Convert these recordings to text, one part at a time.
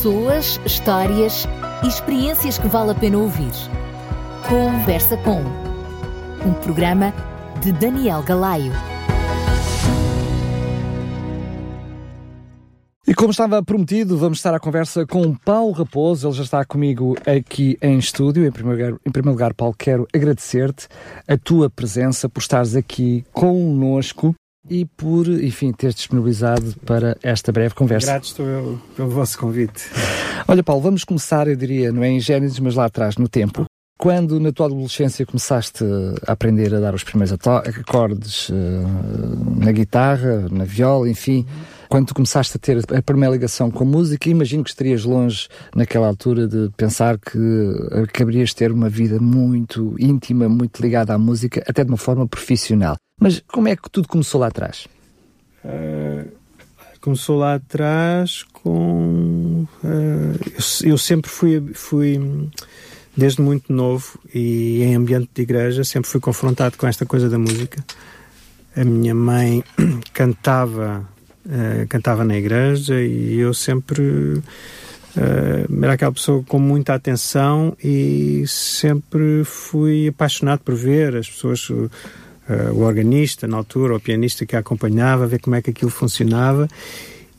Pessoas, histórias e experiências que vale a pena ouvir. Conversa com um programa de Daniel Galaio. E como estava prometido, vamos estar à conversa com Paulo Raposo. Ele já está comigo aqui em estúdio. Em primeiro lugar, em primeiro lugar Paulo, quero agradecer-te a tua presença por estares aqui conosco e por, enfim, teres disponibilizado para esta breve conversa. Grato estou eu pelo vosso convite. Olha, Paulo, vamos começar, eu diria, não é em Gênesis, mas lá atrás, no tempo. Quando na tua adolescência começaste a aprender a dar os primeiros acordes uh, na guitarra, na viola, enfim, quando começaste a ter a primeira ligação com a música, imagino que estarias longe naquela altura de pensar que acabarias de ter uma vida muito íntima, muito ligada à música, até de uma forma profissional. Mas como é que tudo começou lá atrás? Uh, começou lá atrás com. Uh, eu, eu, sempre fui, fui, desde muito novo e em ambiente de igreja, sempre fui confrontado com esta coisa da música. A minha mãe cantava, uh, cantava na igreja e eu sempre. Uh, era aquela pessoa com muita atenção e sempre fui apaixonado por ver as pessoas uh, o organista na altura, o pianista que a acompanhava, ver como é que aquilo funcionava.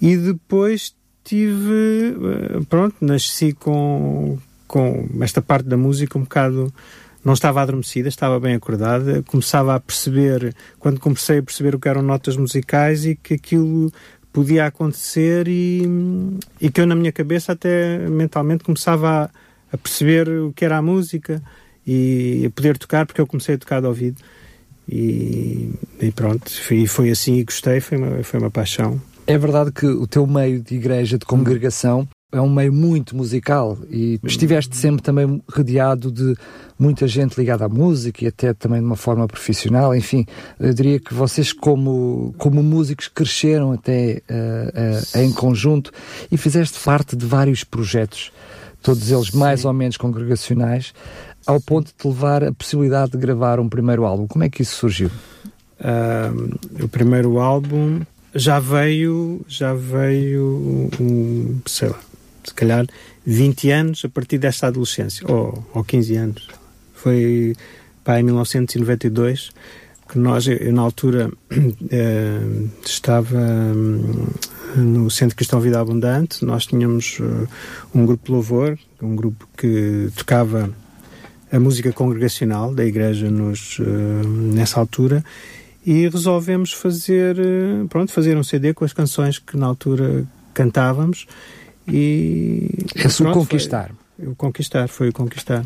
E depois tive, pronto, nasci com, com esta parte da música um bocado não estava adormecida, estava bem acordada, começava a perceber, quando comecei a perceber o que eram notas musicais e que aquilo podia acontecer e, e que eu na minha cabeça até mentalmente começava a, a perceber o que era a música e a poder tocar, porque eu comecei a tocar de ouvido. E, e pronto, foi, foi assim e gostei, foi uma, foi uma paixão. É verdade que o teu meio de igreja, de congregação, é um meio muito musical e estiveste sempre também rodeado de muita gente ligada à música e até também de uma forma profissional. Enfim, eu diria que vocês, como, como músicos, cresceram até uh, uh, em conjunto e fizeste parte de vários projetos, todos eles Sim. mais ou menos congregacionais ao ponto de te levar a possibilidade de gravar um primeiro álbum. Como é que isso surgiu? Uh, o primeiro álbum já veio, já veio, um, sei lá, se calhar 20 anos a partir desta adolescência, ou, ou 15 anos. Foi pá, em 1992 que nós, eu, na altura, uh, estava um, no Centro Cristão Vida Abundante, nós tínhamos uh, um grupo de louvor, um grupo que tocava a música congregacional da igreja nos, uh, nessa altura. E resolvemos fazer, uh, pronto, fazer um CD com as canções que na altura cantávamos e... Esse o Conquistar. Foi, o Conquistar, foi o Conquistar.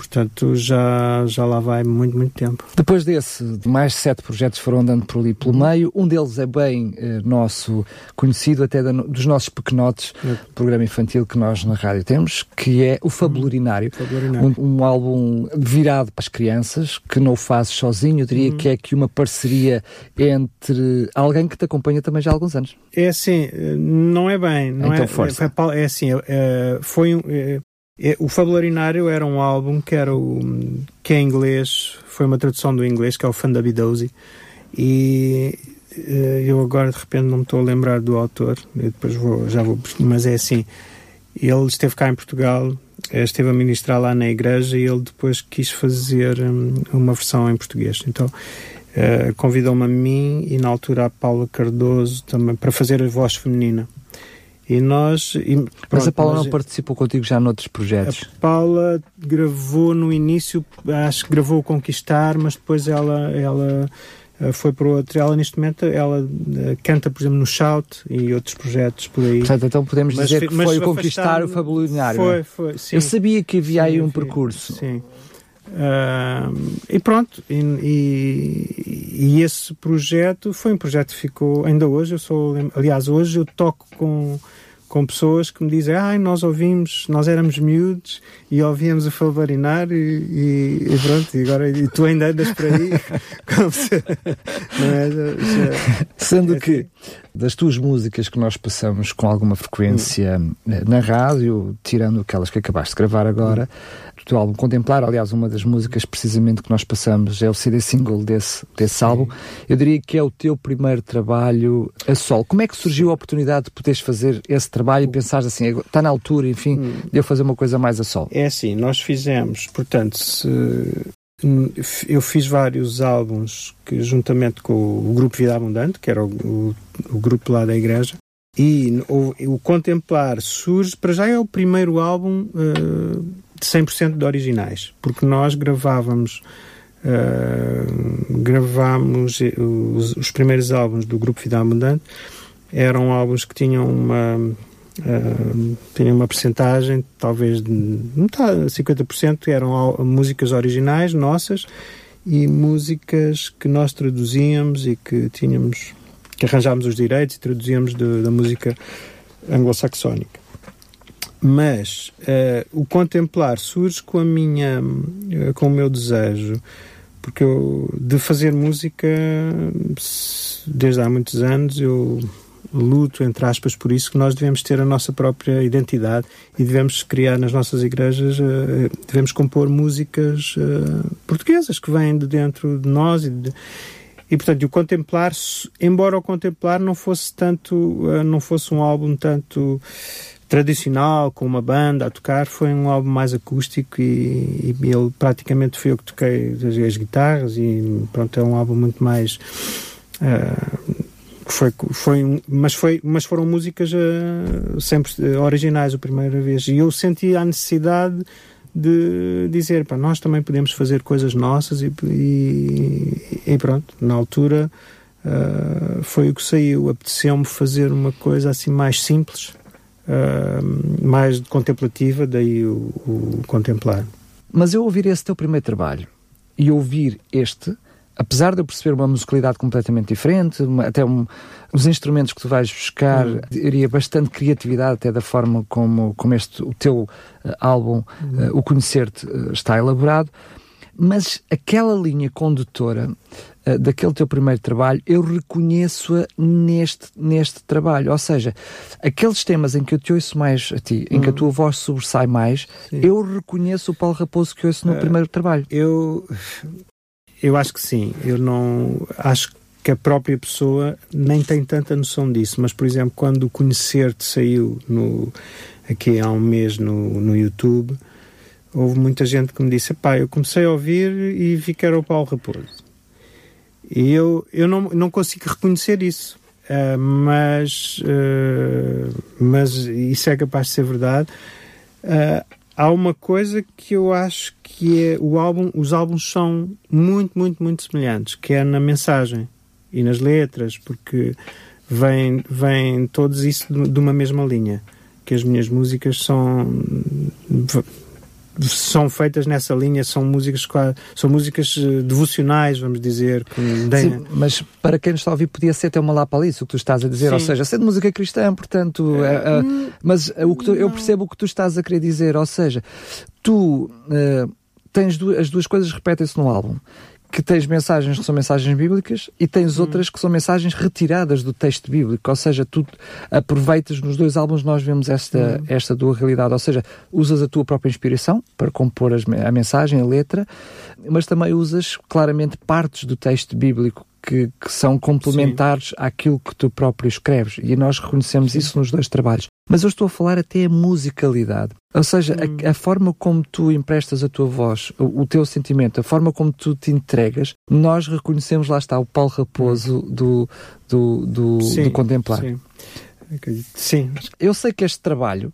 Portanto, já, já lá vai muito, muito tempo. Depois desse, mais sete projetos foram andando por ali pelo meio. Um deles é bem eh, nosso conhecido, até da, dos nossos pequenotes, é. programa infantil que nós na rádio temos, que é o Fabulurinário. Fabulurinário. Um, um, álbum virado para as crianças, que não o fazes sozinho. Eu diria uhum. que é aqui uma parceria entre alguém que te acompanha também já há alguns anos. É assim, não é bem. Não então, é, força. É, é assim, é, foi um. É, é, o Fabularinário era um álbum que era o que em inglês foi uma tradução do inglês que é o Fundabidosi e eh, eu agora de repente não me estou a lembrar do autor eu depois vou, já vou mas é assim ele esteve cá em Portugal eh, esteve a ministrar lá na igreja e ele depois quis fazer hum, uma versão em português. Então uh, convidou-me a mim e na altura a Paula Cardoso também para fazer a voz feminina e nós. E, pronto, Mas a Paula nós, não participou contigo já noutros projetos? A Paula gravou no início, acho que gravou o Conquistar, mas depois ela, ela eh, foi para outro. Ela, neste momento, ela uh, canta, por exemplo, no Shout e outros projetos por aí. Portanto, então podemos mas, dizer que foi o Conquistar o Fabulinário. É? Foi, foi. Sim. Eu sabia que havia sim, aí um percurso. Sim. Uh, e pronto, e, e, e, esse projeto foi um projeto que ficou ainda hoje. Eu sou, aliás, hoje eu toco com com pessoas que me dizem, ai, ah, nós ouvimos, nós éramos miúdos e ouvíamos o Falvarinar e, e, e, pronto, e agora e tu ainda andas por aí como se, é? Já, Sendo é que assim. das tuas músicas que nós passamos com alguma frequência hum. na rádio, tirando aquelas que acabaste de gravar agora, do álbum Contemplar, aliás, uma das músicas precisamente que nós passamos é o CD single desse, desse álbum. Eu diria que é o teu primeiro trabalho a sol. Como é que surgiu a oportunidade de poderes fazer esse trabalho? Trabalho e pensares assim, está na altura, enfim, hum. de eu fazer uma coisa mais a sol? É assim, nós fizemos, portanto, se, eu fiz vários álbuns que, juntamente com o Grupo Vida Abundante, que era o, o, o grupo lá da igreja, e o, o, Contemplar surge, para já é o primeiro álbum uh, de 100% de originais, porque nós gravávamos uh, gravámos os, os, primeiros álbuns do Grupo Vida Abundante, eram álbuns que tinham uma uh, tinham uma percentagem talvez de metade, 50% eram músicas originais nossas e músicas que nós traduzíamos e que tínhamos que arranjámos os direitos e traduzíamos de, da música anglo-saxónica. Mas uh, o contemplar surge com a minha, com o meu desejo, porque eu, de fazer música desde há muitos anos eu luto, entre aspas, por isso que nós devemos ter a nossa própria identidade e devemos criar nas nossas igrejas, uh, devemos compor músicas portuguesas que vêm de dentro de nós e de, e portanto, o contemplar, embora o contemplar não fosse tanto, eh, não fosse um álbum tanto tradicional, com uma banda a tocar, foi um álbum mais acústico e, e ele praticamente foi eu que toquei as, as, guitarras e pronto, é um álbum muito mais uh, foi, foi, mas, foi, mas foram músicas uh, sempre originais a primeira vez e eu senti a necessidade de dizer, para nós também podemos fazer coisas nossas e, e, e pronto, na altura uh, foi o que saiu. Apeteceu-me fazer uma coisa assim mais simples, uh, mais contemplativa, daí o, o contemplar. Mas eu ouvir esse teu primeiro trabalho e ouvir este, apesar de eu perceber uma musicalidade completamente diferente, uma, até um, os instrumentos que tu vais buscar, hum. diria bastante criatividade até da forma como, como este, o teu uh, álbum, hum. uh, o Conhecer-te, uh, está elaborado, mas aquela linha condutora daquele teu primeiro trabalho, eu reconheço-a neste, neste trabalho. Ou seja, aqueles temas em que eu te ouço mais a ti, em que a hum. tua voz sobressai mais, Sim. eu reconheço o Paulo Raposo que ouço no primeiro trabalho. Eu eu acho que sim. Eu não acho que a própria pessoa nem tem tanta noção disso. Mas, por exemplo, quando o Conhecer-te saiu no, aqui há um mês no, no YouTube, houve muita gente que me disse: pá, eu comecei a ouvir e vi que era o Paulo Raposo. E eu, eu não, não consigo reconhecer isso. Uh, mas, uh, mas isso é capaz de ser verdade. Uh, há uma coisa que eu acho que é o álbum, os álbuns são muito, muito, muito semelhantes, que é na mensagem e nas letras, porque vem, vem todos isso de uma mesma linha. Que as minhas músicas são são feitas nessa linha, são músicas são músicas eh, devocionais, vamos dizer. Sim, mas para quem nos está a ouvir, podia ser até uma lapalice o que tu estás a dizer, Sim. ou seja, ser de música cristã, portanto. É, é, hum, mas o que tu, eu percebo o que tu estás a querer dizer, ou seja, tu. Uh, tens duas, as duas coisas repetem-se no álbum que tens mensagens que são mensagens bíblicas e tens hum. outras que são mensagens retiradas do texto bíblico, ou seja, tu aproveitas nos dois álbuns nós vemos esta, hum. esta tua realidade, ou seja, usas a tua própria inspiração para compor as, a mensagem, a letra, mas também usas claramente partes do texto bíblico que, que, são complementares Sim. àquilo que tu próprio escreves. E nós reconhecemos Sim. isso nos dois trabalhos. Mas eu estou a falar até a musicalidade. Ou seja, hum. a, a, forma como tu emprestas a tua voz, o, o, teu sentimento, a forma como tu te entregas, nós reconhecemos, lá está, o Paulo Raposo hum. do, do, do, sim, do Contemplar. Sim. sim. Eu sei que este trabalho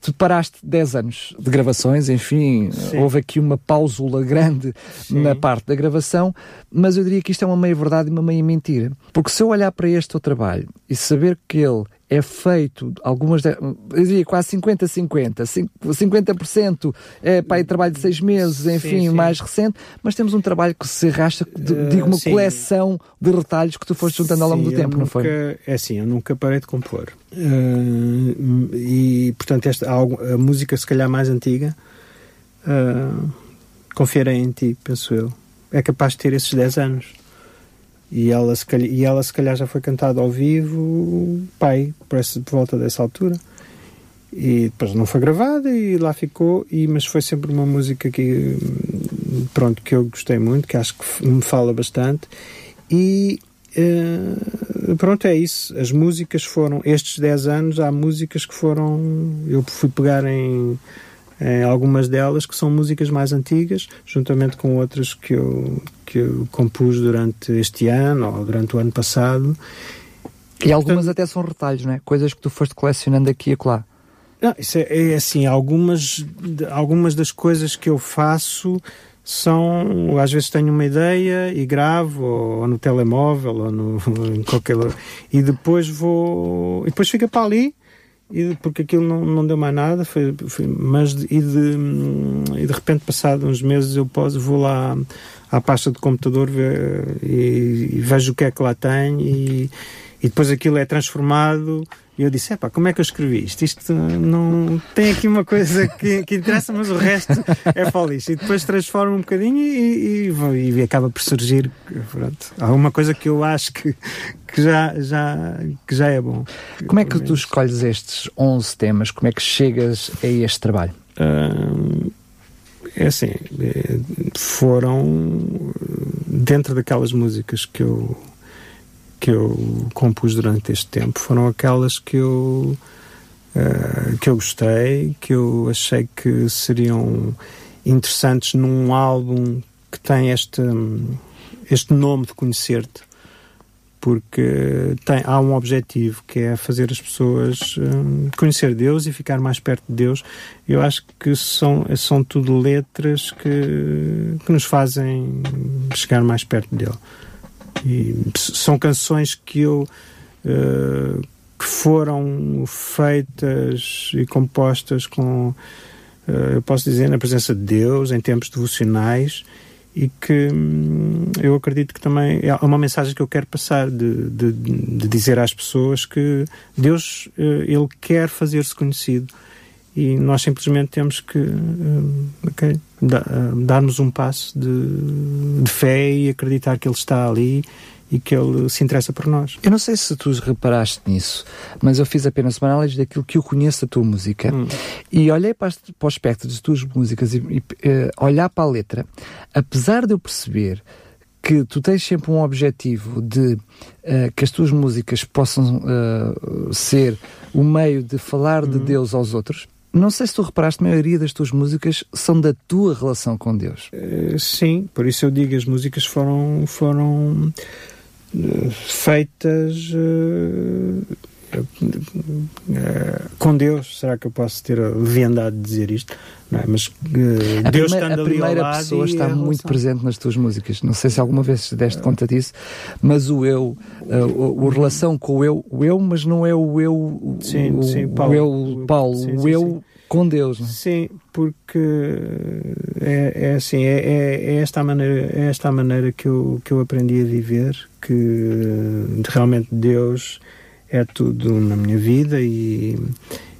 tu paraste 10 anos de gravações, enfim, Sim. houve aqui uma pausula grande Sim. na parte da gravação, mas eu diria que isto é uma meia verdade e uma meia mentira. Porque se eu olhar para este teu trabalho e saber que ele é feito, algumas, eu diria quase 50-50, 50% é para trabalho de seis meses, enfim, sim, sim. mais recente, mas temos um trabalho que se arrasta de, uh, de uma sim. coleção de retalhos que tu foste juntando ao longo do tempo, nunca, não foi? É assim, eu nunca parei de compor. Uh, e, portanto, esta, a música se calhar mais antiga, uh, confiarei em ti, penso eu. É capaz de ter esses 10 anos. E ela, se calhar, e ela se calhar já foi cantada ao vivo, pai, parece por volta dessa altura. E depois não foi gravada e lá ficou, e, mas foi sempre uma música que, pronto, que eu gostei muito, que acho que me fala bastante. E uh, pronto, é isso. As músicas foram, estes 10 anos, há músicas que foram. Eu fui pegar em, em, algumas delas que são músicas mais antigas, juntamente com outras que eu, que eu compus durante este ano ou durante o ano passado. E algumas até são retalhos, não é? Coisas que tu foste colecionando aqui e acolá. Não, isso é, é assim, algumas, algumas das coisas que eu faço são, às vezes tenho uma ideia e gravo, ou, ou no telemóvel, ou no, em qualquer e depois vou, e depois fica para ali, e, porque aquilo não, não deu mais nada, foi, foi, mas e de, e de repente, passado uns meses, eu posso, vou lá à pasta de computador ver, e, e vejo o que é que lá tem, e, e depois aquilo é transformado e eu disse, epá, como é que eu escrevi isto? Isto não... Tem aqui uma coisa que, que interessa, mas o resto é folice. E depois transforma um bocadinho e, e, e, acaba por surgir, pronto, alguma coisa que eu acho que, que, já, já, que já é bom. Como é que tu escolhes estes 11 temas? Como é que chegas a este trabalho? Hum, é assim, é, foram dentro daquelas músicas que eu que eu compus durante este tempo foram aquelas que eu uh, que eu gostei, que eu achei que seriam interessantes num álbum que tem este este nome de conhecer-te porque tem, há um objetivo que é fazer as pessoas um, conhecer Deus e ficar mais perto de Deus. Eu acho que são, são tudo letras que, que nos fazem chegar mais perto dele. E são canções que eu uh, que foram feitas e compostas com, uh, eu posso dizer, na presença de Deus, em tempos devocionais, e que hum, eu acredito que também é uma mensagem que eu quero passar de, de, de dizer às pessoas que Deus uh, ele quer fazer-se conhecido e nós simplesmente temos que okay, darmos um passo de, de fé e acreditar que Ele está ali e que ele se interessa por nós. Eu não sei se tu reparaste nisso, mas eu fiz apenas uma análise daquilo que eu conheço da tua música hum. e olhei para, para o espectro das tuas músicas e, e uh, olhar para a letra, apesar de eu perceber que tu tens sempre um objetivo de uh, que as tuas músicas possam uh, ser o meio de falar de hum. Deus aos outros, não sei se tu reparaste, a maioria das tuas músicas são da tua relação com Deus. Uh, sim, por isso eu digo, as músicas foram, foram uh, feitas uh, com Deus. Será que eu posso ter a leviandade de dizer isto? É? Mas a Deus primeira, a primeira pessoa está muito presente nas tuas músicas. Não sei se alguma vez deste conta disso, mas o eu, a, a relação com o eu, o eu, mas não é o eu, sim, o, sim, Paulo, o eu, Paulo, sim, o eu com Deus. Não? É? Sim, porque é, é assim, é, é, é, esta a maneira, é esta a maneira que eu, que eu aprendi a viver, que realmente Deus é tudo na minha vida e,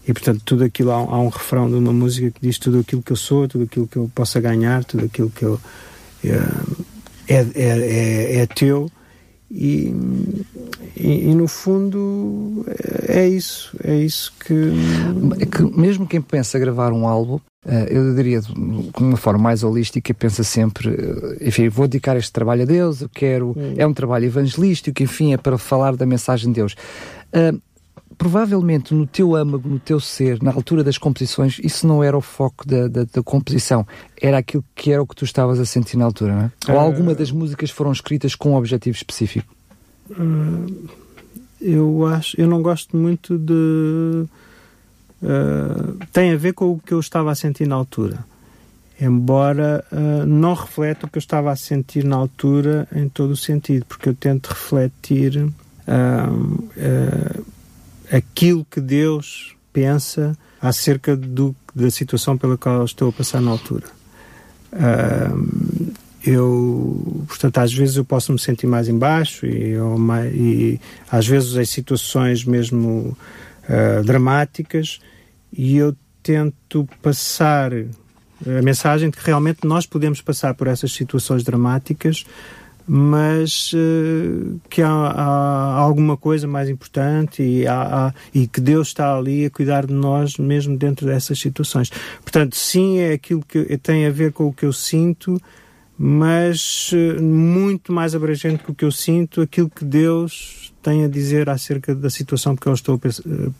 e portanto tudo aquilo há, há um refrão de uma música que diz tudo aquilo que eu sou, tudo aquilo que eu possa ganhar, tudo aquilo que eu é, é, é, é teu e, e, e, no fundo é isso, é isso que... Que mesmo quem pensa gravar um álbum, eh, eu diria de uma forma mais holística, pensa sempre, eh, enfim, vou dedicar este trabalho a Deus, eu quero, hum. é um trabalho evangelístico, enfim, é para falar da mensagem de Deus. Uh, provavelmente no teu âmago, no teu ser, na altura das composições, isso não era o foco da, da, da composição, era aquilo que era o que tu estavas a sentir na altura, não é? Ou alguma das músicas foram escritas com um objetivo específico? Uh, eu acho, eu não gosto muito de. Uh, tem a ver com o que eu estava a sentir na altura. Embora uh, não reflete o que eu estava a sentir na altura em todo o sentido, porque eu tento refletir aquilo que Deus pensa acerca do, da situação pela qual estou a passar na altura. Uh, eu, portanto, às vezes eu posso me sentir mais embaixo e, eu, e às vezes em situações mesmo uh, dramáticas e eu tento passar a mensagem de que realmente nós podemos passar por essas situações dramáticas mas uh, que há, há, alguma coisa mais importante e, há, há, e que Deus está ali a cuidar de nós mesmo dentro dessas situações. Portanto, sim, é aquilo que tem a ver com o que eu sinto, mas uh, muito mais abrangente que o que eu sinto, aquilo que Deus tem a dizer acerca da situação porque eu estou,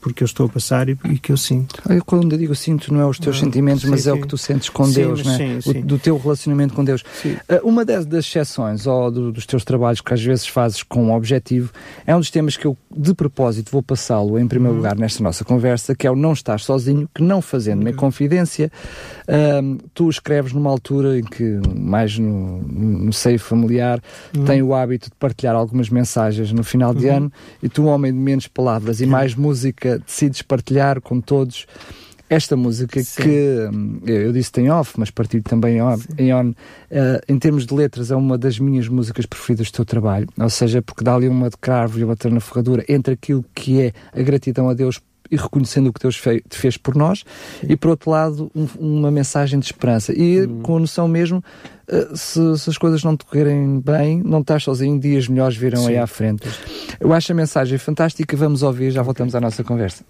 porque eu estou a passar e, e que eu sinto. Eu, quando eu digo sinto, não é os teus ah, sentimentos, sim, mas sim. é o que tu sentes com sim, Deus, né? O, do teu relacionamento com Deus. Uh, uma das, das exceções ou do, dos teus trabalhos que às vezes fazes com um objetivo é um dos temas que eu, de propósito, vou passá-lo em primeiro uhum. lugar nesta nossa conversa, que é o não estar sozinho, que não fazendo-me uhum. confidência, uh, tu escreves numa altura em que, mais no, no seio familiar, uhum. tem o hábito de partilhar algumas mensagens no final de uhum. Ano e tu, homem de menos palavras e mais música, decides partilhar com todos esta música Sim. que hum, eu disse tem off, mas partilho também em on, uh, em termos de letras, é uma das minhas músicas preferidas do teu trabalho. Ou seja, porque dá ali uma de cravo e outra na ferradura entre aquilo que é a gratidão a Deus e reconhecendo o que Deus fez, fez por nós, Sim. e por outro lado, um, uma mensagem de esperança. E hum. com a noção mesmo, uh, se, se, as coisas não te correrem bem, não estás sozinho, dias melhores virão Sim. aí à frente. Eu acho a mensagem fantástica, vamos ouvir, já voltamos à nossa conversa.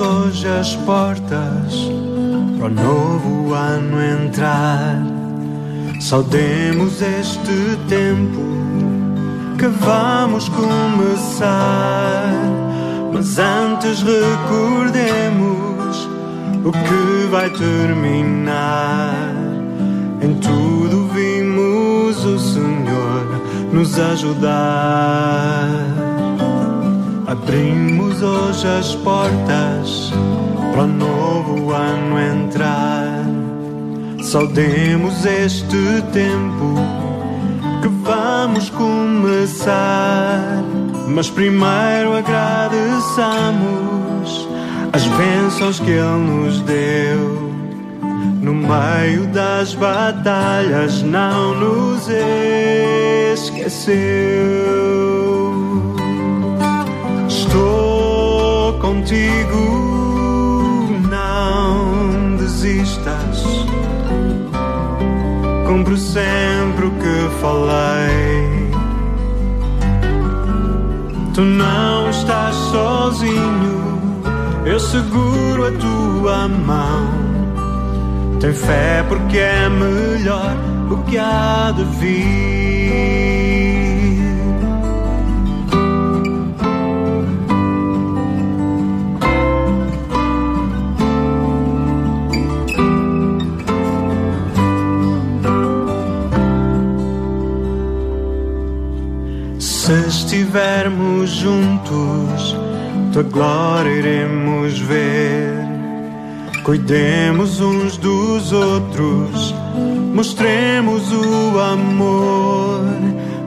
Hoje as portas para o novo ano entrar. Saudemos este tempo que vamos começar. Mas antes recordemos o que vai terminar. Em tudo vimos o Senhor nos ajudar. Abrimos hoje as portas para o novo ano entrar. Saudemos este tempo que vamos começar. Mas primeiro agradeçamos as bênçãos que Ele nos deu. No meio das batalhas não nos esqueceu. Contigo, não desistas. Cumpro sempre o que falei. Tu não estás sozinho, eu seguro a tua mão. Tem fé porque é melhor o que há de vir. Estivermos juntos, tua glória iremos ver. Cuidemos uns dos outros, mostremos o amor.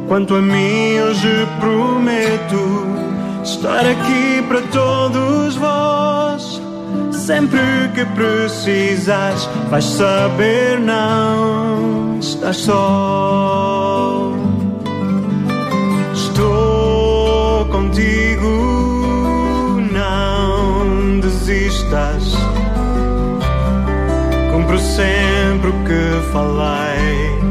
Quanto a mim, hoje prometo estar aqui para todos vós. Sempre que precisas, vais saber não estás só. Contigo, não desistas. Cumpro sempre o que falei.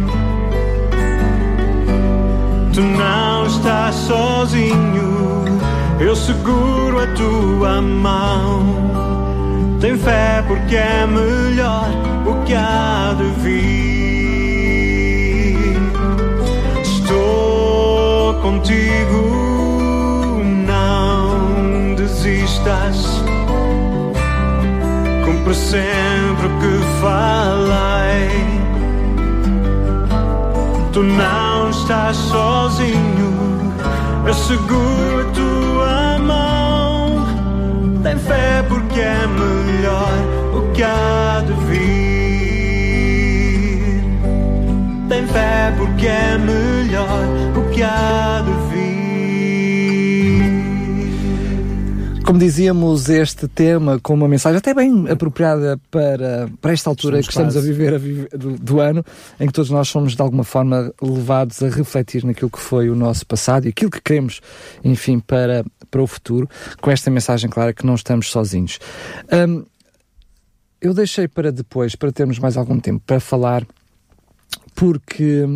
Tu não estás sozinho, eu seguro a tua mão. Tem fé porque é melhor o que há de vir. Estou contigo estás. Cumpre sempre o que falei. Tu não estás sozinho, eu seguro a tua mão. Tem fé porque é melhor o que há de vir. Tem fé porque é melhor o que há de vir. Como dizíamos, este tema com uma mensagem até bem apropriada para, para esta altura Somos que estamos a viver, a viver do, do, ano, em que todos nós somos de alguma forma levados a refletir naquilo que foi o nosso passado e aquilo que queremos, enfim, para, para o futuro, com esta mensagem clara que não estamos sozinhos. Um, eu deixei para depois, para termos mais algum tempo para falar, porque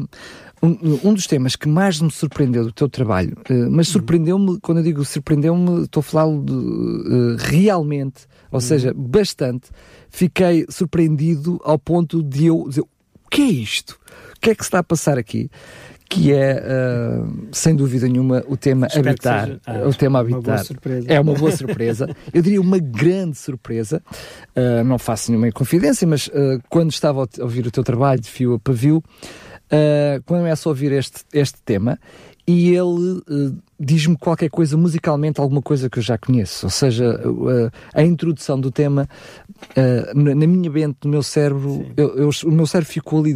um, um, dos temas que mais me surpreendeu do teu trabalho, uh, mas surpreendeu-me, quando eu digo surpreendeu-me, estou a falar uh, realmente, ou uhum. seja, bastante, fiquei surpreendido ao ponto de eu dizer, o que é isto? O que é que se está a passar aqui? que é, uh, sem dúvida nenhuma, o tema Espero habitar. Seja, ah, o tema habitar. Uma é uma boa surpresa. Eu diria uma grande surpresa. Uh, não faço nenhuma confidência, mas uh, quando estava a ouvir o teu trabalho de fio a pavio, quando começo a ouvir este, este tema, e ele diz-me qualquer coisa musicalmente, alguma coisa que eu já conheço. Ou seja, a introdução do tema, na minha mente, no meu cérebro, eu, eu, o meu cérebro ficou ali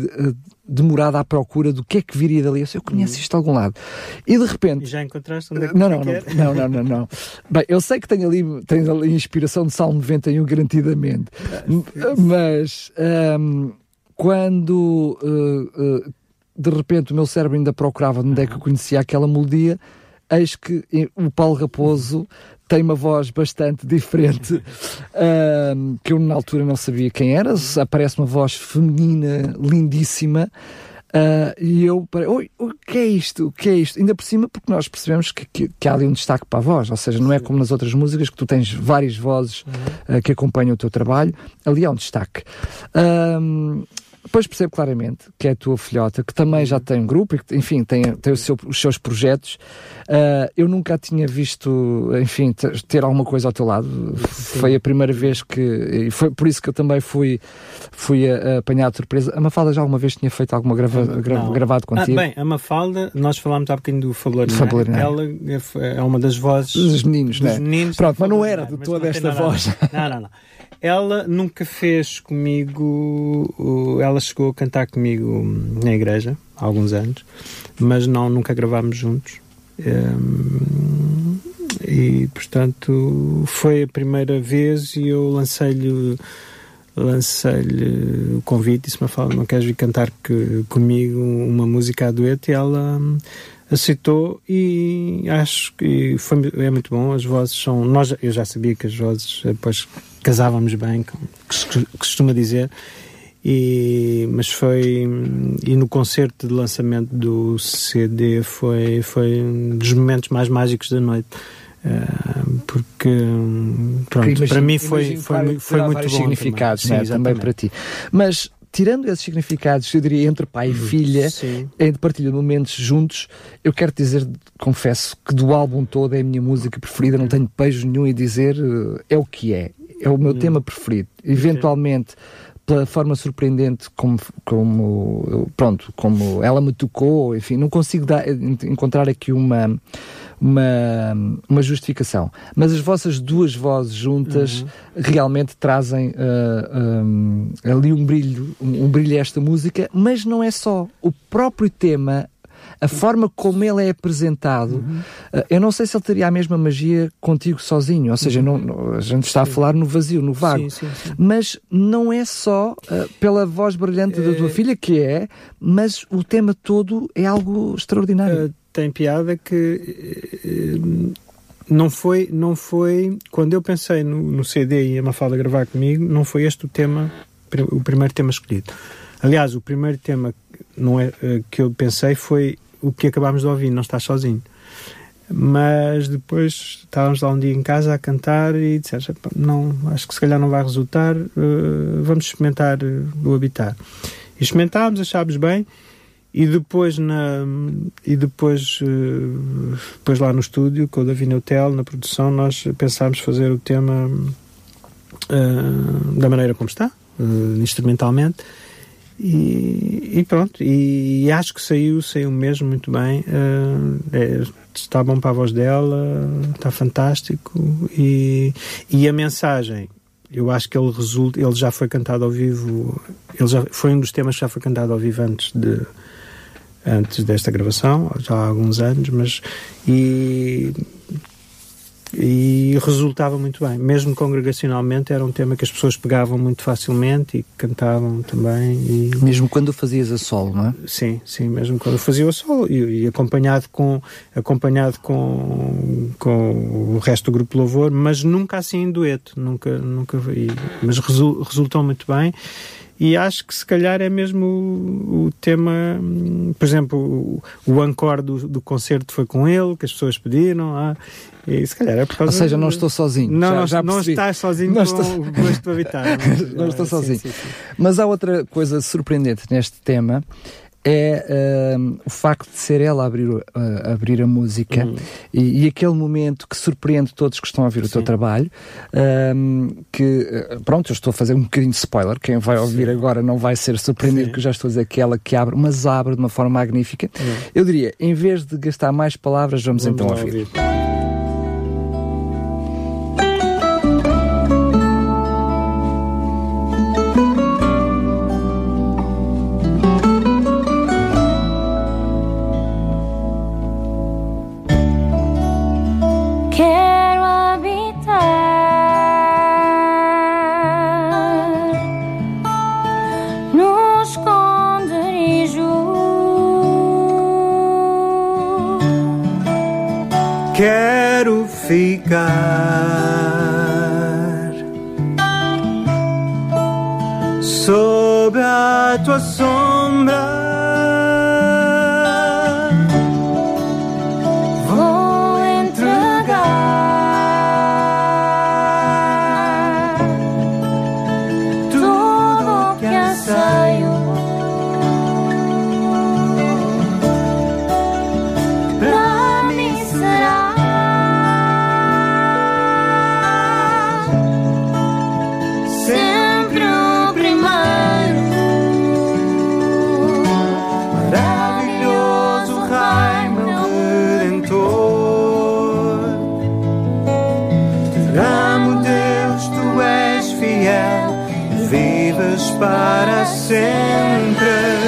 demorada à procura do que é que viria dali. Eu, sei, eu conheço hum. isto de algum lado. E de repente. E já encontraste onde é que não, não, não, não, não, não, não. Bem, eu sei que tenho ali, tenho ali inspiração de Salmo 91, garantidamente. Mas um, quando uh, uh, de repente o meu cérebro ainda procurava onde é que eu conhecia aquela melodia, eis que o Paulo Raposo tem uma voz bastante diferente, uh, que eu na altura não sabia quem era, aparece uma voz feminina lindíssima, Uh, e eu parei, oi, o que é isto? O que é isto? Ainda por cima, porque nós percebemos que, que, que há ali um destaque para a voz, ou seja, não é como nas outras músicas que tu tens várias vozes uh, que acompanham o teu trabalho, ali há um destaque. Uh, depois percebo claramente que é a tua filhota, que também já tem um grupo e que, enfim, tem, tem seu, os seus projetos. Uh, eu nunca a tinha visto, enfim, ter alguma coisa ao teu lado. Sim. Foi a primeira vez que. E foi por isso que eu também fui, fui apanhado de surpresa. A Mafalda já alguma vez tinha feito alguma grava, gra, gravado ah, contigo? Ah, bem, a Mafalda, nós falámos há bocadinho do Fabularinário. É? Ela é, é uma das vozes. Dos meninos, dos né? meninos Pronto, mas não era de toda esta voz. Não, não, não. Ela nunca fez comigo. Ela chegou a cantar comigo na igreja há alguns anos, mas não nunca gravámos juntos. Um, e portanto foi a primeira vez e eu lancei-lhe lancei-lhe o convite e se me fala não queres vir cantar que, comigo uma música a dueto e ela aceitou e acho que foi, é muito bom. As vozes são. Nós, eu já sabia que as vozes depois casávamos bem, como costuma dizer. E, mas foi e no concerto de lançamento do CD foi foi um dos momentos mais mágicos da noite uh, porque pronto imagino, para mim foi foi, foi muito bom significados também, Sim, também para ti mas tirando esses significados, eu diria, entre pai e uhum. filha, Sim. em partilha de momentos juntos, eu quero dizer, confesso, que do álbum todo é a minha música preferida, não tenho pejo nenhum em dizer, eh, é o que é. É o meu uhum. tema preferido. Eventualmente, pela forma surpreendente como, como, pronto, como ela me tocou, enfim, não consigo dar, encontrar aqui uma uma, uma justificação. Mas as vossas duas vozes juntas uhum. realmente trazem uh, ah, um, ah, ali um brilho, um, um brilho a esta música, mas não é só. O próprio tema a forma como ele é apresentado, uhum. uh, eu não sei se ele teria a mesma magia contigo sozinho, ou seja, não, não, a gente está sim. a falar no vazio, no vago, sim, sim, mas não é só uh, pela voz brilhante é... da tua é. filha, que é, mas o tema todo é algo extraordinário. Uh, tem piada que eh, não foi, não foi quando eu pensei no, no CD e a Mafalda gravar comigo, não foi este o tema, o primeiro tema escolhido. Aliás, o primeiro tema não é, eh, que eu pensei foi o que acabámos de ouvir, Não Estás Sozinho. Mas depois estávamos lá um dia em casa a cantar e dissemos: não, acho que se calhar não vai resultar, uh, vamos experimentar o Habitar. E experimentámos, achámos bem e depois, na, e depois, uh, depois lá no estúdio, com o Davi Neutel, na produção, nós pensámos fazer o tema uh, da maneira como está, instrumentalmente. E, e, pronto, e, e, acho que saiu, saiu mesmo muito bem. É, está bom para a voz dela, está fantástico. E, e a mensagem, eu acho que ele resulta, ele já foi cantado ao vivo, ele já foi um dos temas que já foi cantado ao vivo antes de antes desta gravação, já há alguns anos, mas e, e resultava muito bem. Mesmo congregacionalmente era um tema que as pessoas pegavam muito facilmente e cantavam também. E... Mesmo quando fazias a solo, não é? Sim, sim, mesmo quando fazia a solo e, e, acompanhado com acompanhado com, com o resto do grupo Louvor, mas nunca assim em dueto, nunca, nunca, e, mas resultou muito bem e acho que se calhar é mesmo o, o tema, hum, por exemplo, o, o encore do, do concerto foi com ele, que as pessoas pediram, ah, e se calhar é por causa Ou seja, não estou sozinho. Não, já, já não estás sozinho não com estou... o gosto de habitar. não estou sozinho. Sim, sim, sim. Mas há outra coisa surpreendente neste tema é uh, o facto de ser ela a abrir, uh, abrir a música uhum. e, e, aquele momento que surpreende todos que estão a ouvir Sim. o teu trabalho. Uh, que, pronto, eu estou a fazer um bocadinho de spoiler. Quem vai ouvir Sim. agora não vai ser surpreendido, que eu já estou a dizer que ela que abre, mas abre de uma forma magnífica. Uhum. Eu diria, em vez de gastar mais palavras, vamos, vamos então ouvir. ouvir. vives para sempre.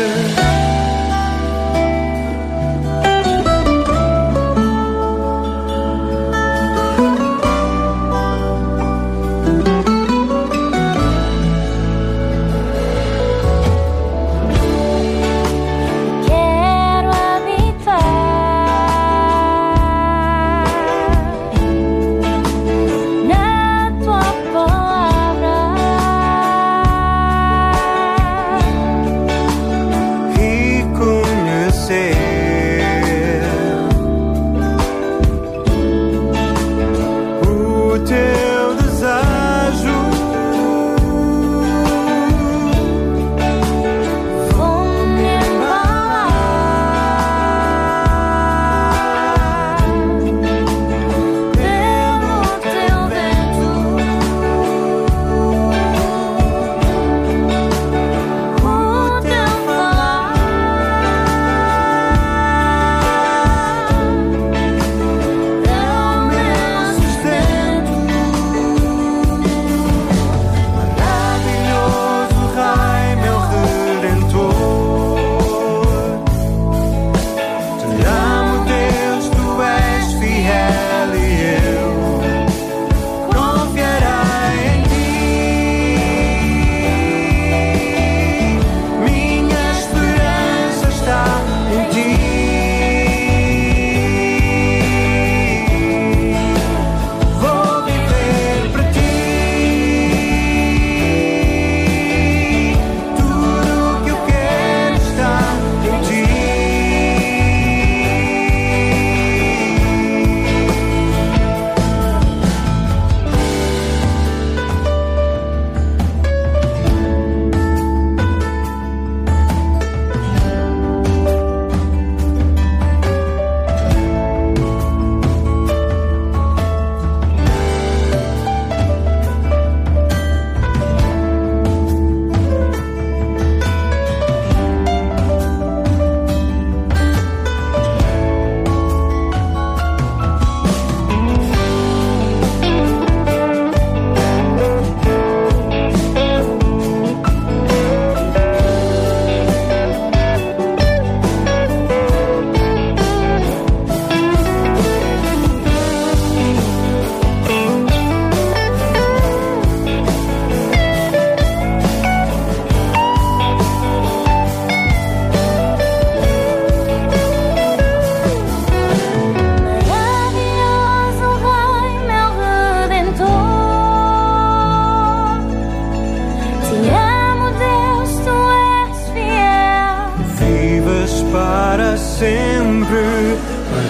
para sempre.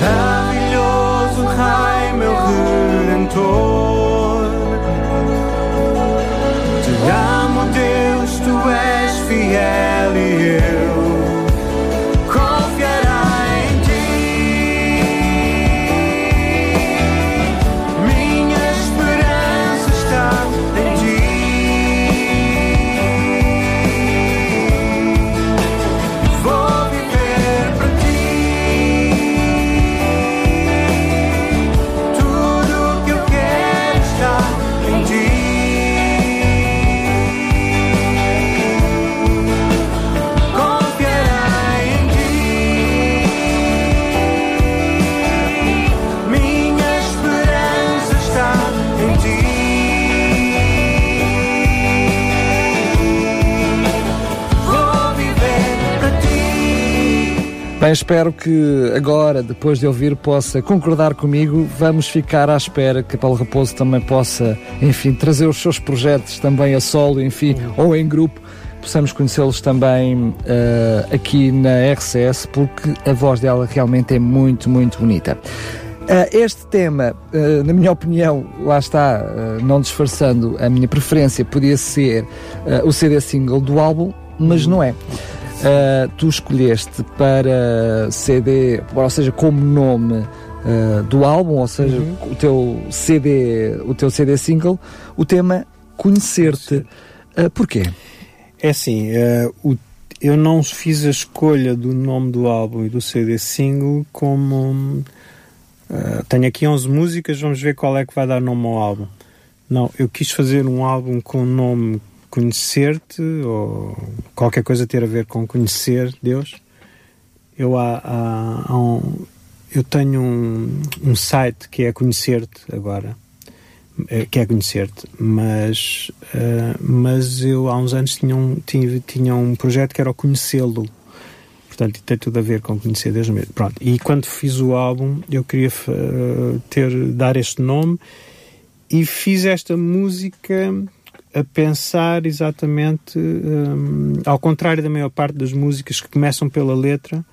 Maravilhoso Rei, meu Redentor. Bem, espero que agora, depois de ouvir, possa concordar comigo. Vamos ficar à espera que Paulo Raposo também possa, enfim, trazer os seus projetos também a solo, enfim, ou em grupo. Possamos conhecê-los também eh, aqui na RCS, porque a voz dela realmente é muito, muito bonita. Eh, este tema, eh, na minha opinião, lá está, não disfarçando a minha preferência, podia ser o CD single do álbum, mas não é. Uh, tu escolheste para CD, ou seja, como nome uh, do álbum, ou seja, o teu CD, o teu CD single, o tema Conhecer-te. Uh, porquê? É assim, o- eu não fiz a escolha do nome do álbum e do CD single como. tenho aqui 11 músicas, vamos ver qual é que vai dar nome ao álbum. Não, eu quis fazer um álbum com o nome Conhecer-te, ou qualquer coisa ter a ver com conhecer Deus. Eu, há, há- há um- eu tenho um, um site que é Conhecer-te agora eh, que é conhecer-te, mas, eh, mas eu há uns anos tinha um, tinha, tinha um projeto que era o conhecê-lo. Portanto, tem tudo a ver com conhecer Deus mesmo. Pronto. E quando fiz o álbum, eu queria eh, ter, dar este nome e fiz esta música a pensar exatamente hum, ao contrário da maior parte das músicas que começam pela letra.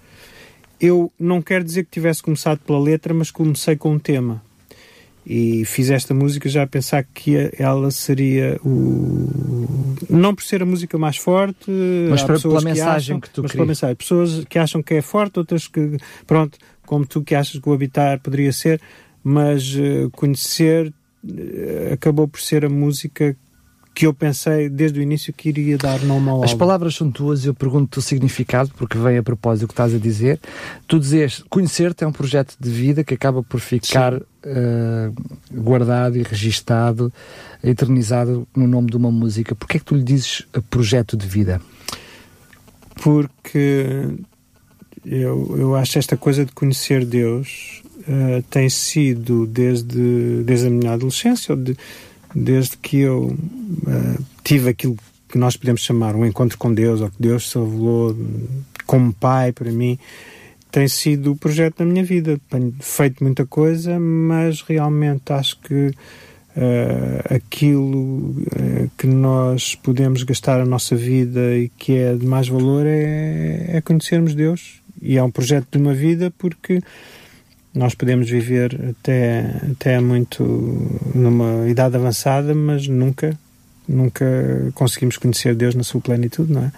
Eu não quero dizer que tivesse começado pela letra, mas comecei com um tema e fiz esta música já a pensar que ela seria o não por ser a música mais forte Mas para- pela mensagem acham, que tu mas pela mensagem pessoas que acham que é forte outras que pronto como tu que achas que o habitar poderia ser mas eh, conhecer eh, acabou por ser a música que eu pensei desde o início que iria dar nome ao As palavras são tuas e eu pergunto-te o significado, porque vem a propósito do que estás a dizer. Tu dizes, conhecer-te é um projeto de vida que acaba por ficar eh, guardado e registado, eternizado no nome de uma música. Porquê é que tu lhe dizes projeto de vida? porque eu, eu acho esta coisa de conhecer Deus eh, tem sido desde, desde a minha adolescência, de- desde que eu eh, tive aquilo que nós podemos chamar um encontro com Deus, ou que Deus se revelou como Pai para mim, tem sido o projeto da minha vida. Tenho feito muita coisa, mas realmente acho que eh, aquilo eh, que nós podemos gastar a nossa vida e que é de mais valor é, é conhecermos Deus. E é um projeto de uma vida porque nós podemos viver até, até muito numa idade avançada, mas nunca, nunca conseguimos conhecer Deus na sua plenitude, não é?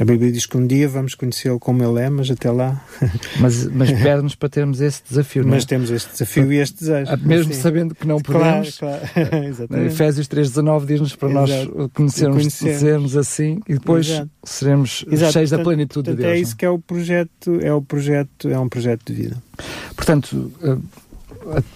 A Bíblia diz que um dia vamos conhecê-lo como ele é, mas até lá. Mas, mas pede-nos para termos esse desafio, não é? Mas temos este desafio e este desejo. Ah, Mesmo Sim. sabendo que não Claro, podemos, claro. né, Exatamente. Efésios 3.19 diz-nos para nós Exato. conhecermos, Conhecermos. sermos assim e depois Exato. seremos Exato, cheios da portanto- plenitude de Portanto, Deus. é não isso que é o projeto, é o projeto, é um projeto de vida. Portanto, eh,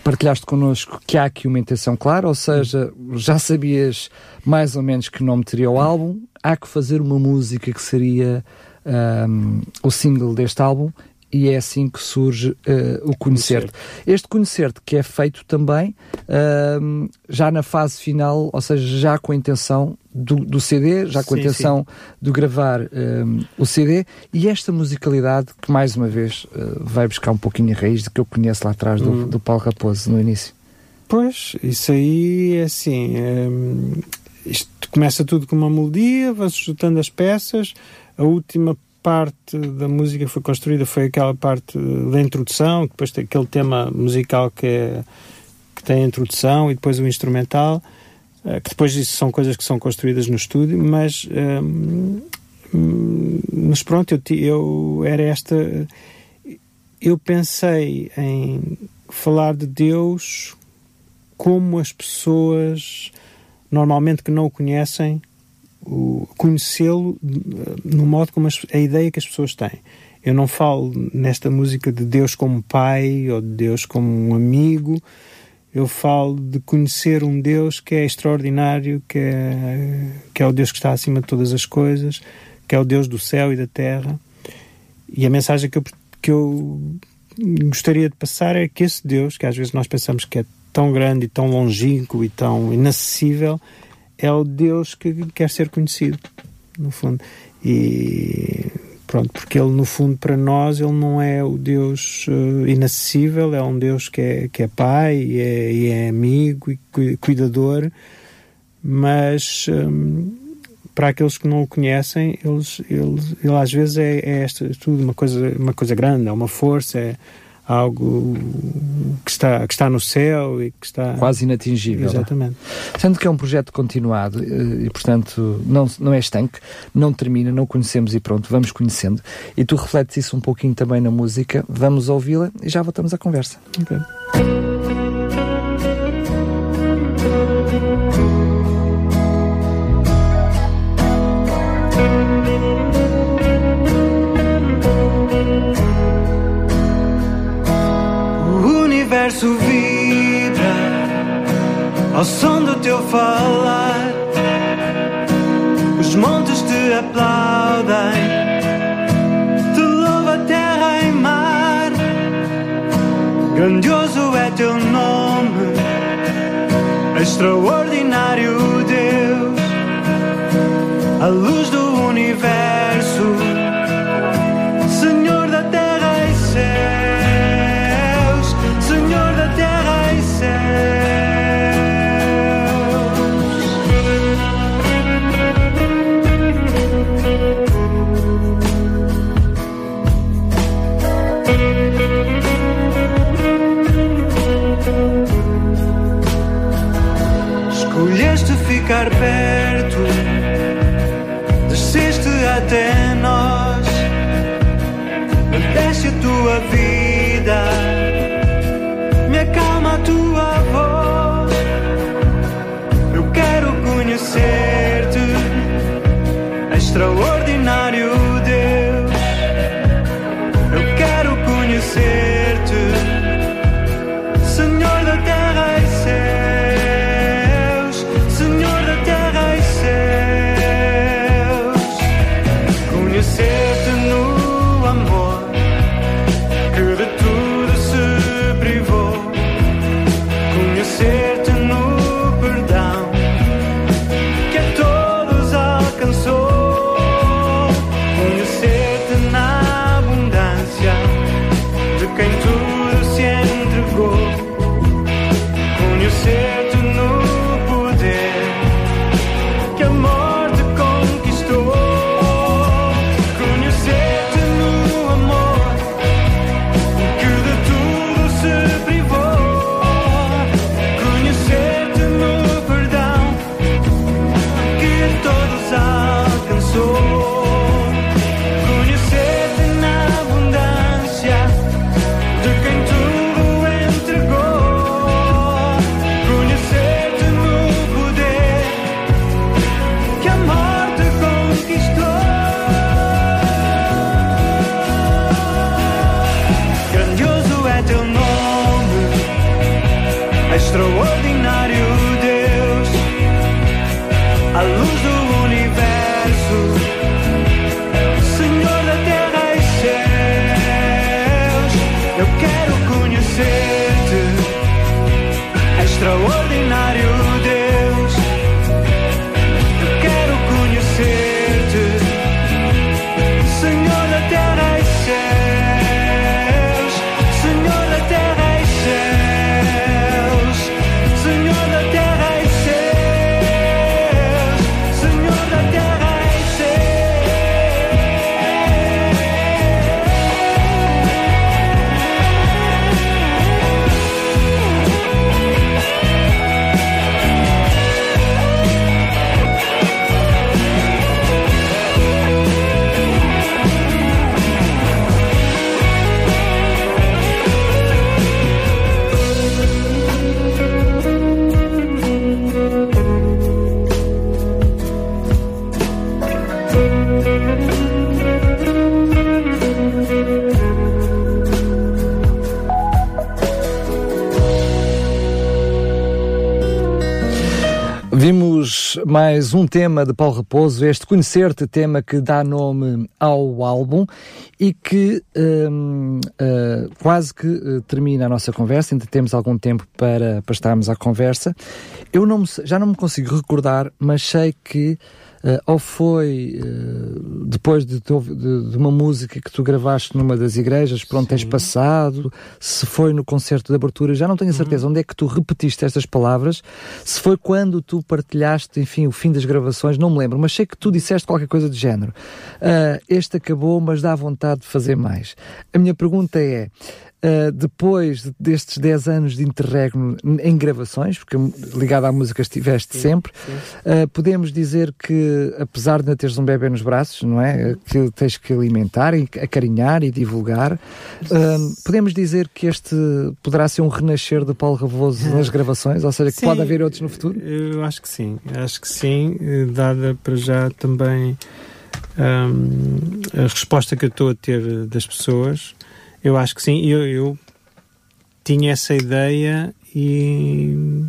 partilhaste connosco que há aqui uma intenção clara, ou seja, já sabias mais ou menos que nome teria o álbum, há que fazer uma música que seria ahm, o single deste álbum e é assim que surge eh, o Conhecer-te. Este Conhecer-te que é feito também ahm, já na fase final, ou seja, já com a intenção do, do CD, já com a Sim, intenção de gravar ahm, o CD e esta musicalidade que mais uma vez eh, vai buscar um pouquinho a raiz de que eu conheço lá atrás do, Hum. do Paulo Raposo no início. Pois, isso aí é assim. isto começa tudo com uma melodia, vai-se juntando as peças. A última parte da música que foi construída foi aquela parte da introdução, depois tem aquele tema musical que, é, que tem a introdução e depois o instrumental, uh, que depois isso são coisas que são construídas no estúdio, mas, um, mas pronto, eu, eu era esta. Eu pensei em falar de Deus como as pessoas normalmente que não o conhecem conhecê-lo eh, no modo como as, a ideia que as pessoas têm. Eu não falo nesta música de Deus como pai ou de Deus como um amigo. Eu falo de conhecer um Deus que é extraordinário, que é, que é o Deus que está acima de todas as coisas, que é o Deus do céu e da terra. E a mensagem que eu, que eu gostaria de passar é que esse Deus, que às vezes nós pensamos que é tão grande e tão longínquo e tão inacessível, é o Deus que quer ser conhecido, no fundo. E pronto, porque ele, no fundo, para nós, ele não é o Deus uh, inacessível, é um Deus que é, que é pai e é, e é amigo e cuidador, mas. Um, para aqueles que não o conhecem, eles, eles, ele às vezes é, é esta, tudo uma coisa, uma coisa grande, é uma força, é, algo que está, que está no céu e que está... Quase inatingível. Exatamente. Sendo que é um projeto continuado eh, e, portanto, não, não é estanque, não termina, não conhecemos e pronto, vamos conhecendo. E tu refletes isso um pouquinho também na música, vamos ouvi-la e já voltamos à conversa. Ok. Universo vibra ao som do teu falar. Os montes te aplaudem, te louva terra e mar. Grandioso é teu nome, extraordinário Deus, a luz do universo. Ficar perto, desceste até nós, desce a tua vida, mais um tema de Paulo Raposo, este Conhecer-te, tema que dá nome ao álbum e que um, uh, eh, quase que uh, termina a nossa conversa, ainda temos algum tempo para, para estarmos à conversa. Eu não me, já não me consigo recordar, mas sei que ou foi uh, depois de, de, de, uma música que tu gravaste numa das igrejas por onde tens passado, se foi no concerto de abertura, já não tenho a certeza uhum. onde é que tu repetiste estas palavras, se foi quando tu partilhaste, enfim, o fim das gravações, não me lembro, mas sei que tu disseste qualquer coisa do género. Uh, este acabou, mas dá vontade de fazer mais. A minha pergunta é: Uh, depois destes 10 anos de interregno em gravações, porque ligado à música estiveste sim, sempre, sim. Uh, podemos dizer que, apesar de não teres um bebê nos braços, não é? Que tens que alimentar, e acarinhar e divulgar, uh, podemos dizer que este poderá ser um renascer de Paulo Ravoso nas gravações, ou seja, que sim, pode haver outros no futuro? Eu acho que sim, acho que sim, dada para já também um, a resposta que eu estou a ter das pessoas eu acho que sim. Eu, eu tinha essa ideia e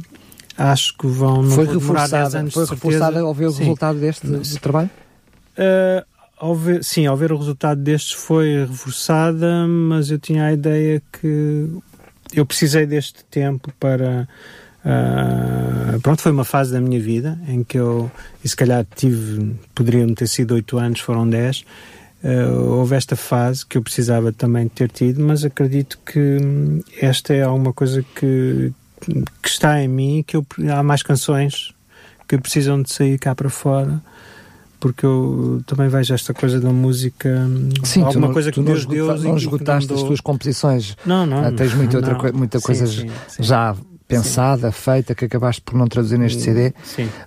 acho que vão não foi reforçada, anos foi reforçada ao ver o sim. resultado deste trabalho? Uh, ao ver, sim, ao ver o resultado destes foi reforçada, mas eu tinha a ideia que eu precisei deste tempo para uh, pronto, foi uma fase da minha vida em que eu, e se calhar tive, poderiam ter sido oito anos, foram dez, uh, houve esta fase que eu precisava também ter tido, mas acredito que hum, esta é alguma coisa que, que está em mim, que eu, há mais canções que precisam de sair cá para fora porque eu também vejo esta coisa da música hum, sim, alguma não, coisa que Deus deu não esgotaste as tuas composições não, não, ah, tens muita, outra, não. muita sim, coisa sim, sim. já pensada, feita, que acabaste por não traduzir neste CD,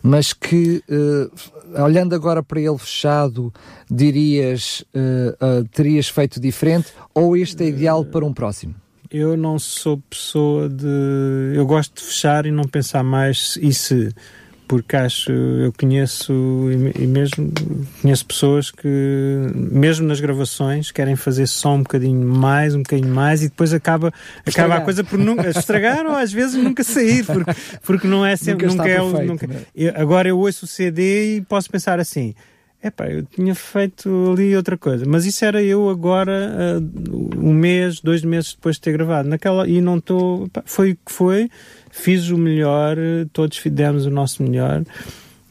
mas que uh, olhando agora para ele fechado, dirias, uh, uh, terias feito diferente ou este é ideal para um próximo? Eu não sou pessoa de. Eu gosto de fechar e não pensar mais e se porque acho, eu conheço e mesmo conheço pessoas que, mesmo nas gravações, querem fazer só um bocadinho mais, um bocadinho mais e depois acaba, acaba a coisa por nunca estragar ou às vezes nunca sair, porque, porque não é sempre, nunca, nunca é perfeito, nunca, né? eu, agora eu ouço o CD e posso pensar assim. Epá, eu tinha feito ali outra coisa, mas isso era eu agora, uh, um mês, dois meses depois de ter gravado. Naquela, e não estou. Foi o que foi fiz o melhor, todos fizemos o nosso melhor.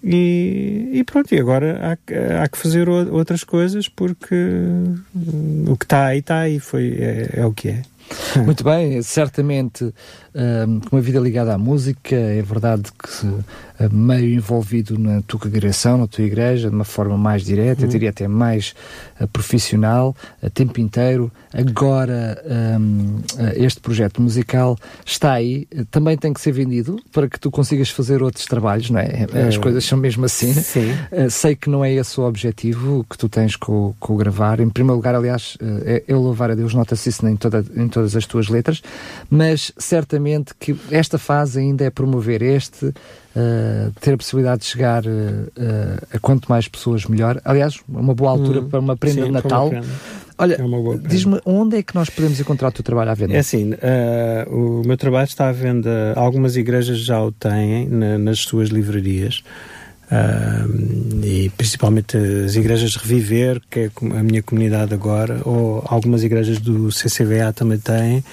E, e, pronto, e agora há, há que fazer outras coisas porque o que está aí está aí, foi, é, é o que é. Muito bem, certamente um, uma vida ligada à música, é verdade que uh, meio envolvido na tua congregação, na tua igreja, de uma forma mais direta, uhum. eu diria até mais uh, profissional, a tempo inteiro. Agora uh, este projeto musical está aí, também tem que ser vendido para que tu consigas fazer outros trabalhos, não é? As coisas são mesmo assim. sei que não é esse o objetivo que tu tens com, com o gravar. Em primeiro lugar, aliás, é, eu louvar a Deus, nota-se isso em, toda, em todas as tuas letras, mas certamente que esta fase ainda é promover este, uh, ter a possibilidade de chegar uh, uh, a quanto mais pessoas melhor. Aliás, uma boa altura hum, para uma prenda sim, de Natal. Olha, é diz-me onde é que nós podemos encontrar o teu trabalho à venda? É assim, o meu trabalho está à venda, algumas igrejas já o têm na, nas suas livrarias. Uh, e principalmente as igrejas Reviver, que é a minha comunidade agora, ou algumas igrejas do CCVA também têm.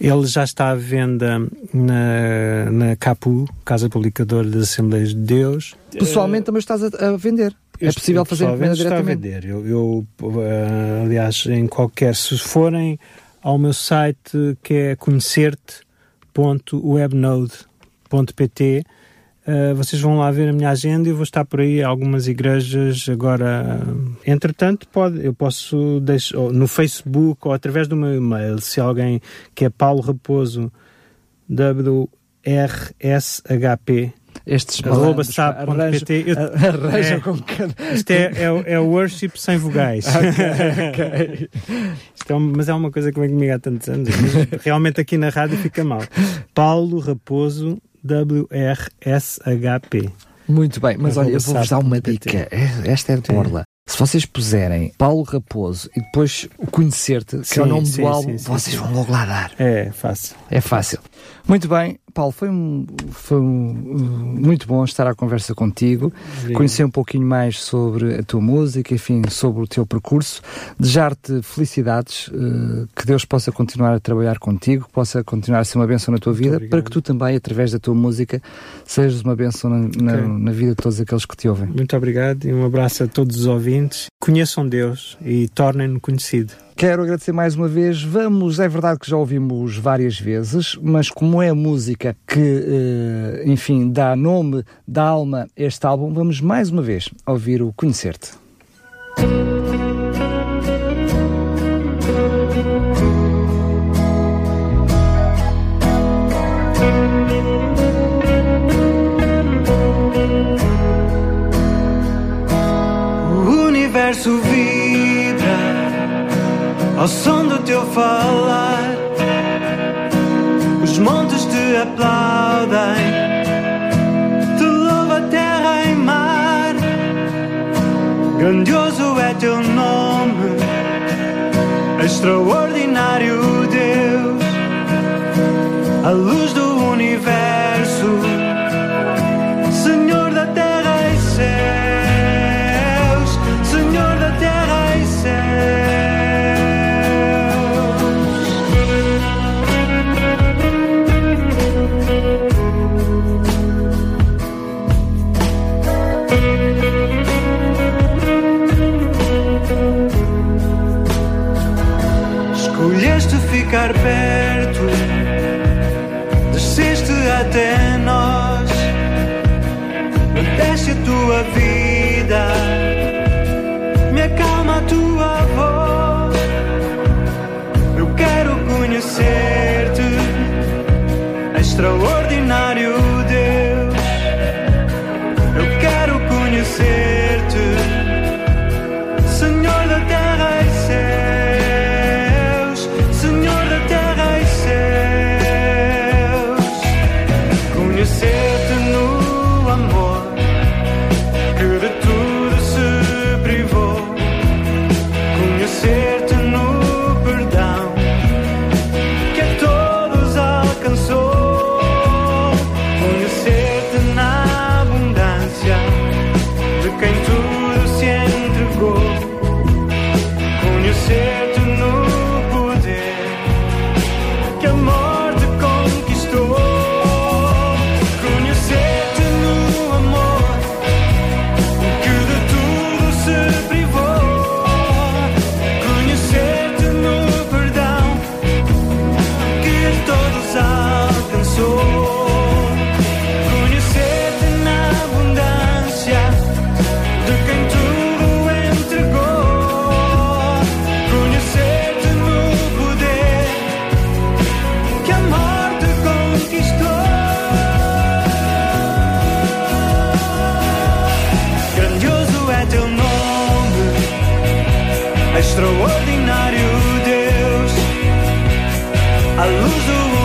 Ele já está à venda na, na CAPU, Casa Publicadora das Assembleias de Deus. Pessoalmente também estás a, a vender? É possível fazer encomenda diretamente? Está a vender. Eu, eu uh, aliás, em qualquer, se forem ao meu site que é conhecerte.webnode.pt Uh, vocês vão lá ver a minha agenda e eu vou estar por aí algumas igrejas agora. Entretanto, pode, eu posso deixar no Facebook ou através do meu e-mail, se alguém que é Paulo Raposo WRSHP estes arroba sap.pt arranja é, com isto é, é, é worship sem vogais. Okay, okay. É mas é uma coisa que vem comigo há tantos anos. Realmente aqui na rádio fica mal. Paulo Raposo WRSHP. Muito bem, mas olha, eu vou-vos dar uma dica. É, esta é de borla. Se vocês puserem Paulo Raposo e depois Conhecer-te, que sim, é o nome sim, do álbum, sim, vocês vão logo lá dar. É fácil. É fácil. Muito bem, Paulo, foi, um, foi um, muito bom estar à conversa contigo, Obrigado. conhecer um pouquinho mais sobre a tua música, enfim, sobre o teu percurso, desejar-te felicidades, uh, que Deus possa continuar a trabalhar contigo, possa continuar a ser uma bênção na tua vida, para que tu também, através da tua música, sejas uma bênção na, na, okay. na vida de todos aqueles que te ouvem. Muito obrigado e um abraço a todos os ouvintes. Conheçam Deus e tornem-no conhecido. Quero agradecer mais uma vez. Vamos, é verdade que já ouvimos várias vezes, mas como é a música que, eh, enfim, dá nome, dá alma a este álbum, vamos mais uma vez ouvir o Conhecer-te. O universo ao som do teu falar. Os montes te aplaudem, te louva terra e mar. Grandioso é teu nome, extraordinário Deus, a luz do universo. Ficar perto, extraordinário Deus, a luz do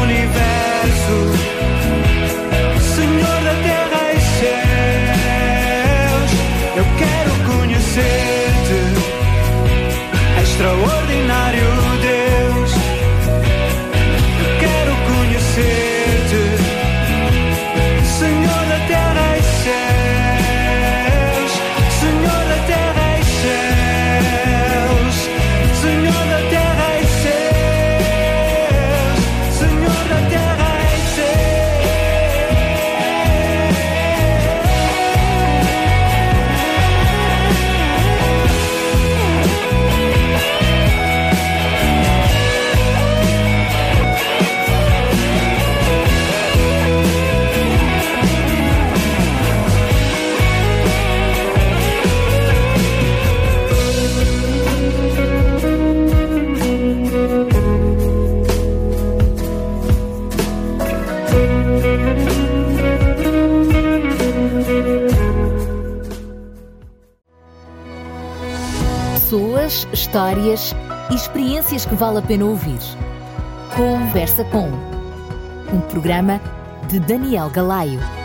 histórias e experiências que vale a pena ouvir. Conversa com um programa de Daniel Galaio.